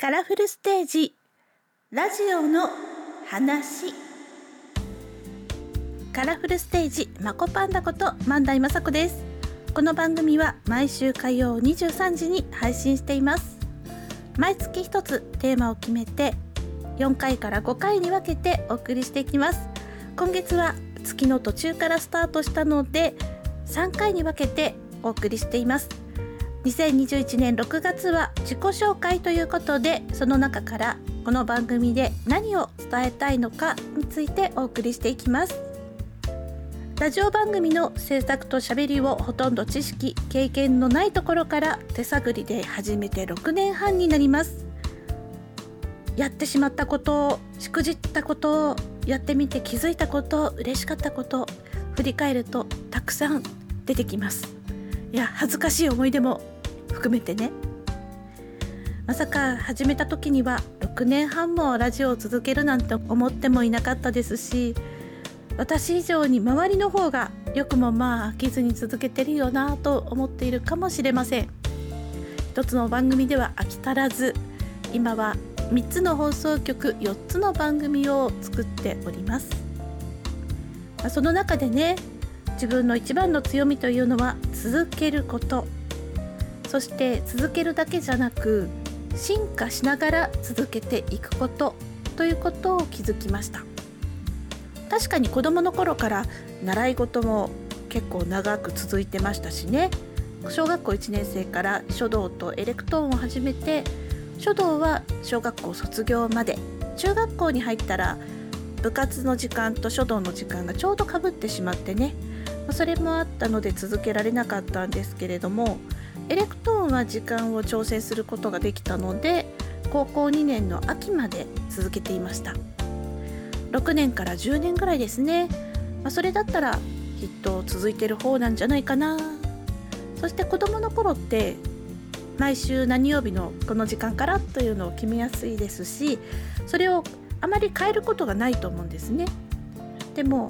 カラフルステージ。ラジオの話。カラフルステージマコパンダこと万代雅子です。この番組は毎週火曜23時に配信しています。毎月一つテーマを決めて4回から5回に分けてお送りしていきます。今月は月の途中からスタートしたので3回に分けてお送りしています。2021年6月は自己紹介ということでその中からこの番組で何を伝えたいのかについてお送りしていきます。ラジオ番組の制作としゃべりをほとんど知識経験のないところから手探りで始めて6年半になります。やってしまったことをしくじったことをやってみて気づいたこと嬉しかったこと振り返るとたくさん出てきます。いや恥ずかしい思い出も含めてね。まさか始めた時には6年半もラジオを続けるなんて思ってもいなかったですし私以上に周りの方がよくもまあ飽きずに続けてるよなと思っているかもしれません。一つの番組では飽き足らず今は3つの放送局4つの番組を作っております。その中でね自分の一番の強みというのは続けること。そして続けるだけじゃなく進化しながら続けていくことということを気づきました。確かに子どもの頃から習い事も結構長く続いてましたしね。小学校1年生から書道とエレクトーンを始めて書道は小学校卒業まで。中学校に入ったら部活の時間と書道の時間がちょうどかぶってしまってね。それもあったので続けられなかったんですけれどもエレクトーンは時間を調整することができたので高校2年の秋まで続けていました。6年から10年ぐらいですね、まあ、それだったらきっと続いてる方なんじゃないかな。そして子どもの頃って毎週何曜日のこの時間からというのを決めやすいですしそれをあまり変えることがないと思うんですね。でも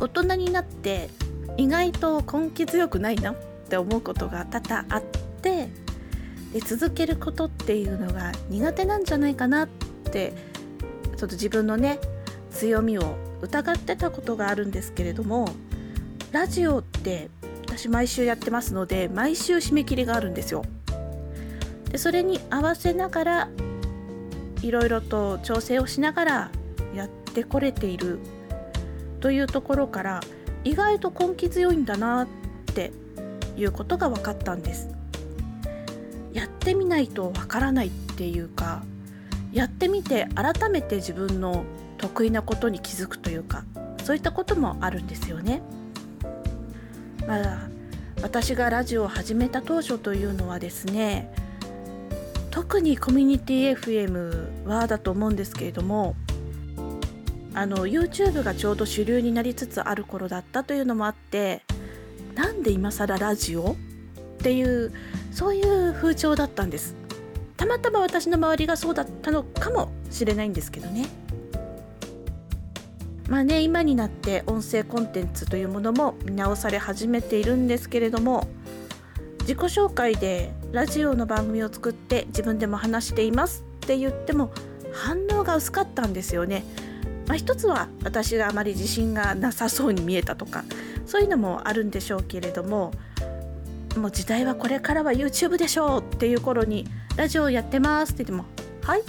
大人になって意外と根気強くないな。っって思うことが多々あってで続けることっていうのが苦手なんじゃないかなってちょっと自分のね強みを疑ってたことがあるんですけれどもラジオって私毎週やってますので毎週締め切りがあるんですよ。でそれに合わせながらいろいろと調整をしながらやってこれているというところから意外と根気強いんだなっていうことが分かったんですやってみないとわからないっていうかやってみて改めて自分の得意なことに気づくというかそういったこともあるんですよね。まあ、私がラジオを始めた当初というのはですね特にコミュニティ FM はだと思うんですけれどもあの YouTube がちょうど主流になりつつある頃だったというのもあってなんで今更ラジオ？っていうそういう風潮だったんです。たまたま私の周りがそうだったのかもしれないんですけどね。まあね今になって音声コンテンツというものも見直され始めているんですけれども自己紹介でラジオの番組を作って自分でも話していますって言っても反応が薄かったんですよね。まあ、一つは私があまり自信がなさそうに見えたとかそういうのもあるんでしょうけれどももう時代はこれからは YouTube でしょうっていう頃にラジオやってますって言ってもはい？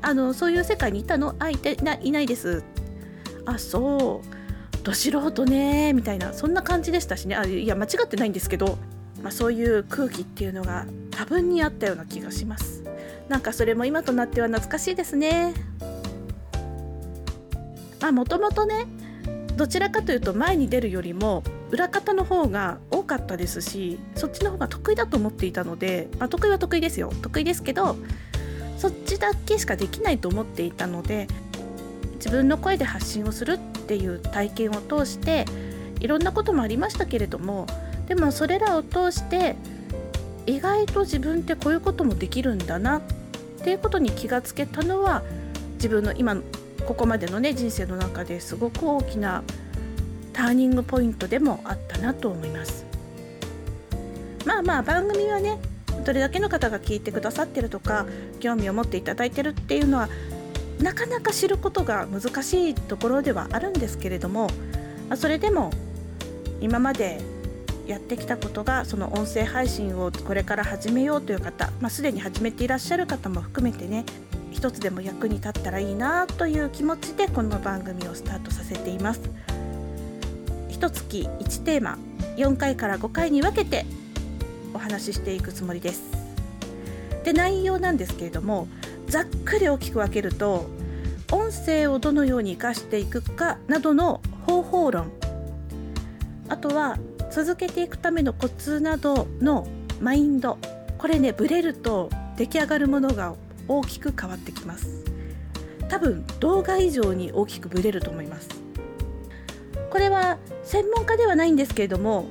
あのそういう世界にいたの？あいていないです。あそう。ど素人ねみたいなそんな感じでしたしね。あいや間違ってないんですけど、まあ、そういう空気っていうのが多分にあったような気がします。なんかそれも今となっては懐かしいですね。まあもともとねどちらかというと前に出るよりも裏方の方が多かったですしそっちの方が得意だと思っていたので、まあ、得意は得意ですよ。得意ですけどそっちだけしかできないと思っていたので自分の声で発信をするっていう体験を通していろんなこともありましたけれどもでもそれらを通して意外と自分ってこういうこともできるんだなっていうことに気がつけたのは自分の今ここまでのね人生の中ですごく大きなターニングポイントでもあったなと思います。まあまあ番組はねどれだけの方が聞いてくださってるとか興味を持っていただいてるっていうのはなかなか知ることが難しいところではあるんですけれどもそれでも今までやってきたことがその音声配信をこれから始めようという方、まあ、すでに始めていらっしゃる方も含めてね一つでも役に立ったらいいなという気持ちでこの番組をスタートさせています。一月1テーマ4回から5回に分けてお話ししていくつもりです。で内容なんですけれどもざっくり大きく分けると音声をどのように生かしていくかなどの方法論。あとは続けていくためのコツなどのマインド。これねブレると出来上がるものが大きく変わってきます。多分動画以上に大きくブレると思います。これは専門家ではないんですけれども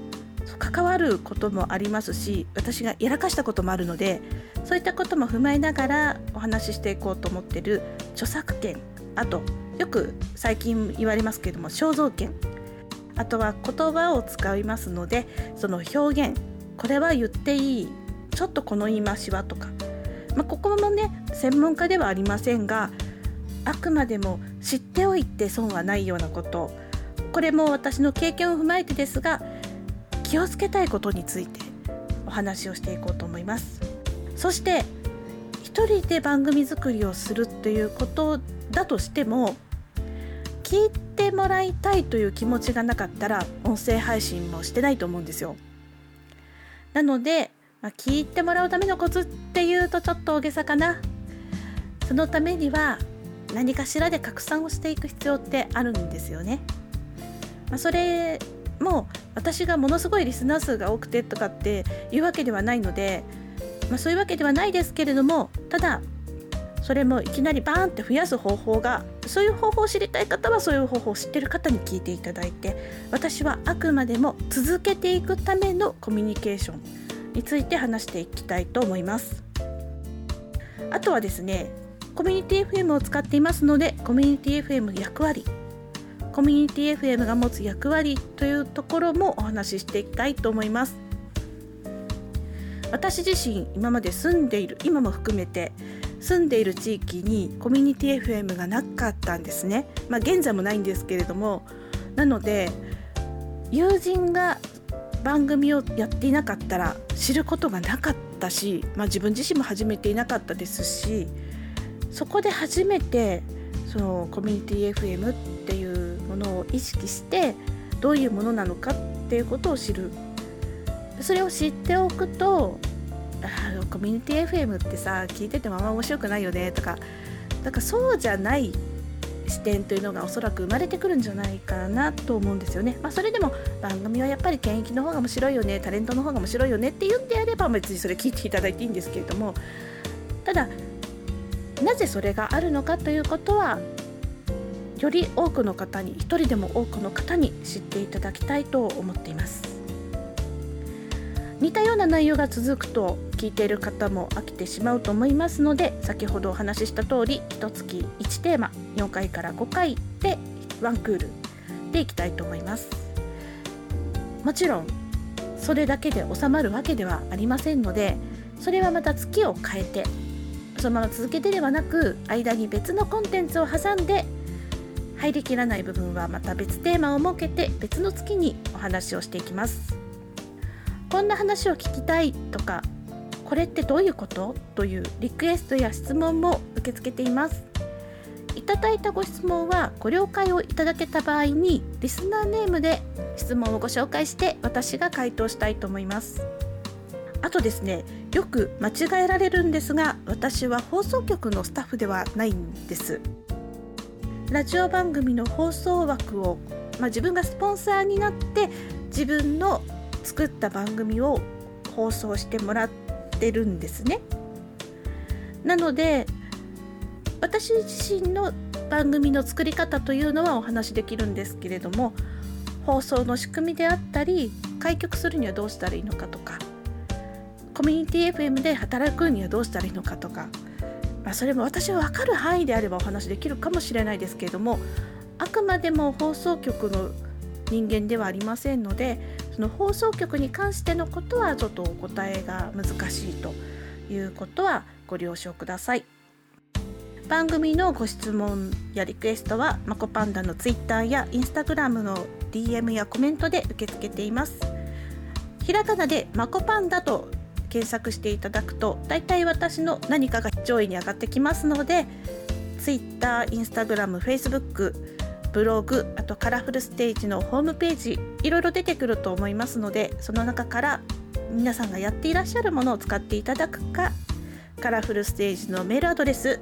関わることもありますし私がやらかしたこともあるのでそういったことも踏まえながらお話ししていこうと思ってる著作権あとよく最近言われますけれども肖像権あとは言葉を使いますのでその表現これは言っていいちょっとこの言い回しはとか、まあ、ここもね専門家ではありませんがあくまでも知っておいて損はないようなこと。これも私の経験を踏まえてですが気をつけたいことについてお話をしていこうと思います。そして一人で番組作りをするっていうことだとしても聞いてもらいたいという気持ちがなかったら音声配信もしてないと思うんですよ。なので、まあ、聞いてもらうためのコツっていうとちょっと大げさかな。そのためには何かしらで拡散をしていく必要ってあるんですよね、まあ、それも私がものすごいリスナー数が多くてとかっていうわけではないので、まあ、そういうわけではないですけれどもただそれもいきなりバーンって増やす方法がそういう方法を知りたい方はそういう方法を知ってる方に聞いていただいて私はあくまでも続けていくためのコミュニケーション。について話していきたいと思います。あとはですねコミュニティ FM を使っていますのでコミュニティ FM 役割コミュニティ FM が持つ役割というところもお話ししていきたいと思います。私自身今まで住んでいる今も含めて住んでいる地域にコミュニティ FM がなかったんですね。まあ現在もないんですけれども。なので友人が番組をやっていなかったら知ることがなかったし、まあ、自分自身も始めていなかったですしそこで初めてそのコミュニティ FM っていうものを意識してどういうものなのかっていうことを知る。それを知っておくとあコミュニティ FM ってさ聞いててもあんま面白くないよねとかだかそうじゃない視点というのがおそらく生まれてくるんじゃないかなと思うんですよね。まあ、それでも番組はやっぱり現役の方が面白いよねタレントの方が面白いよねって言うんであれば別にそれ聞いていただいていいんですけれどもただなぜそれがあるのかということはより多くの方に一人でも多くの方に知っていただきたいと思っています似たような内容が続くと聞いている方も飽きてしまうと思いますので先ほどお話しした通り1月1テーマ4回から5回でワンクールでいきたいと思います。もちろんそれだけで収まるわけではありませんのでそれはまた月を変えてそのまま続けてではなく間に別のコンテンツを挟んで入りきらない部分はまた別テーマを設けて別の月にお話をしていきます。こんな話を聞きたいとかこれってどういうこと？というリクエストや質問も受け付けています。いただいたご質問はご了解をいただけた場合にリスナーネームで質問をご紹介して私が回答したいと思います。あとですねよく間違えられるんですが私は放送局のスタッフではないんです。ラジオ番組の放送枠を、まあ、自分がスポンサーになって自分の作った番組を放送してもらってるんですね。なので私自身の番組の作り方というのはお話しできるんですけれども放送の仕組みであったり開局するにはどうしたらいいのかとかコミュニティ FM で働くにはどうしたらいいのかとか、まあ、それも私は分かる範囲であればお話できるかもしれないですけれどもあくまでも放送局の人間ではありませんのでその放送局に関してのことはちょっとお答えが難しいということはご了承ください。番組のご質問やリクエストはマコパンダの Twitter や Instagram の DM やコメントで受け付けています。ひらがなでマコパンダと検索していただくとだいたい私の何かが上位に上がってきますので Twitter、Instagram、Facebook ブログあとカラフルステージのホームページいろいろ出てくると思いますのでその中から皆さんがやっていらっしゃるものを使っていただくかカラフルステージのメールアドレス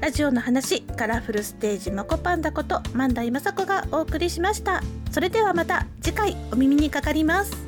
ラジオの話カラフルステージマコパンダこと万代雅子がお送りしました。それではまた次回お耳にかかります。